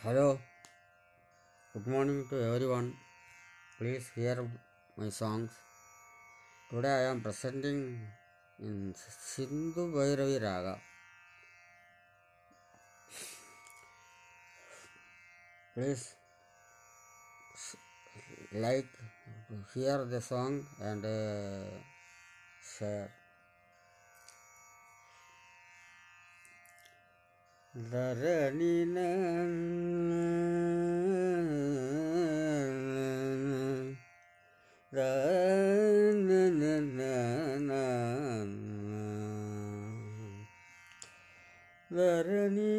Hello, good morning to everyone. Please hear my songs. Today I am presenting in Sindhu Bhairavi Raga. Please like, hear the song and uh, share. ಧರಣಿನ ಧರಣಿ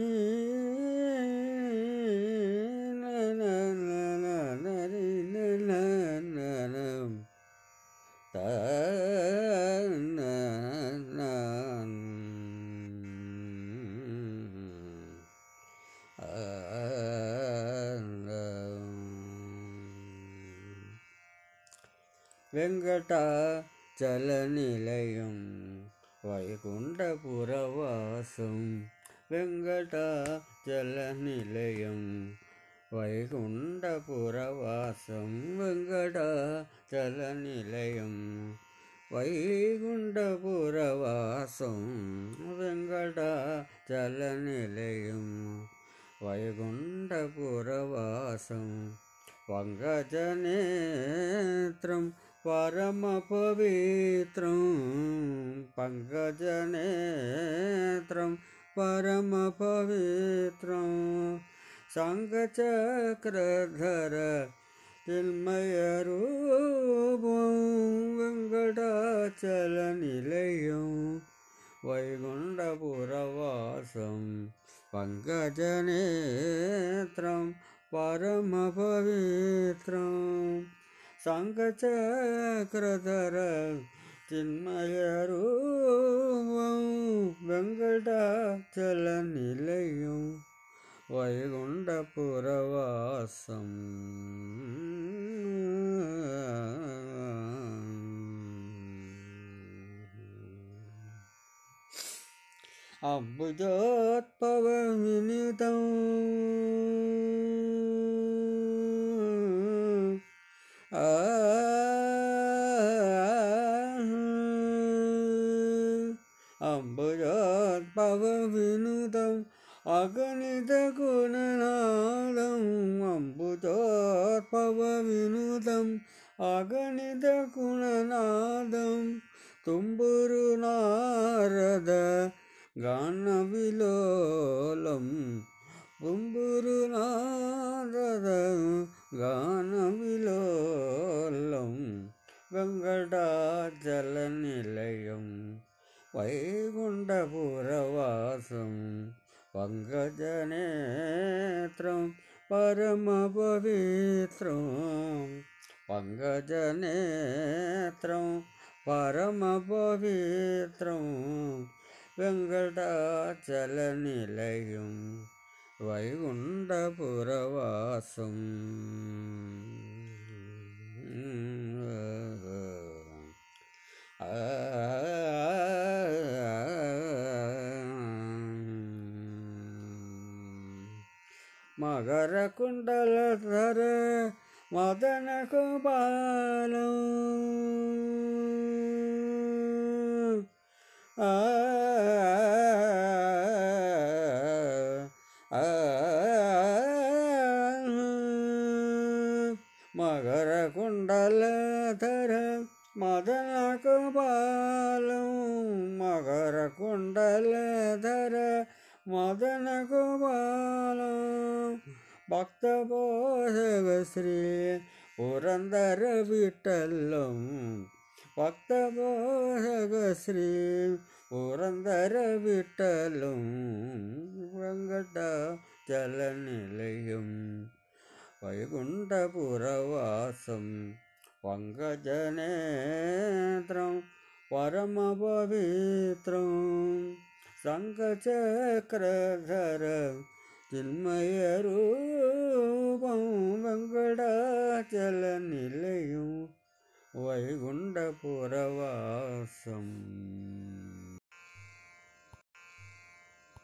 வெங்கடாச்சலநிலையம் வைகுண்டபுரவாசம். வெங்கடாச்சலநிலையம் வைகுண்டபுரவாசம். வெங்கடாச்சலநிலையம் வைகுண்டபுரவாசம். வெங்கடாச்சலநிலையம் வைகுண்டபுரவாசம். வங்கஜநேத்திரம் परमपवित्रं पङ्कजनेत्रं परमपवित्रं सङ्गचक्रधर चिन्मयरूपं वेङ्कटाचलनिलयं वैकुण्ठपुरवासं पङ्कजनेत्रं సంఘచక్రధర చిన్మయరూపం వెంకటాచల నిలయం వైగుండపురవాసం అబ్బుజోత్పవ వినితం அம்புஜார் பவவினுதம் அகணித குணநாதம். அம்புஜார் பவவினுதம் அகணித குணநாதம். தும்புரு நாரத கானவிலோலம் தும்புரு நாரத ഗാനവിലോലം വെങ്കടാചല നിലയം വൈകുണ്ഠപുരവാസം പങ്കജനേത്രം പരമപവിത്രം പങ്കജനേത്രം പരമപവിത്രം വെങ്കടാചല നിലയം வைகுண்ட புறவாசம். மகர குண்டல தர மதன ஆ మకర కుండలధర మదన కుబాలం మకర కుండలధర మదన కుబాలం భక్త శ్రీ புரந்தர விட்டல்லும். பக்த போகஸ்ரீ புரந்தர விட்டலும் வெங்கட ஜல వైకుంఠపురవాసం పంకజనేత్రం పరమపవిత్రం సంఘచక్రధర చిన్మయ రూపం వెంకటాచల నిలయం వైకుంఠపురవాసం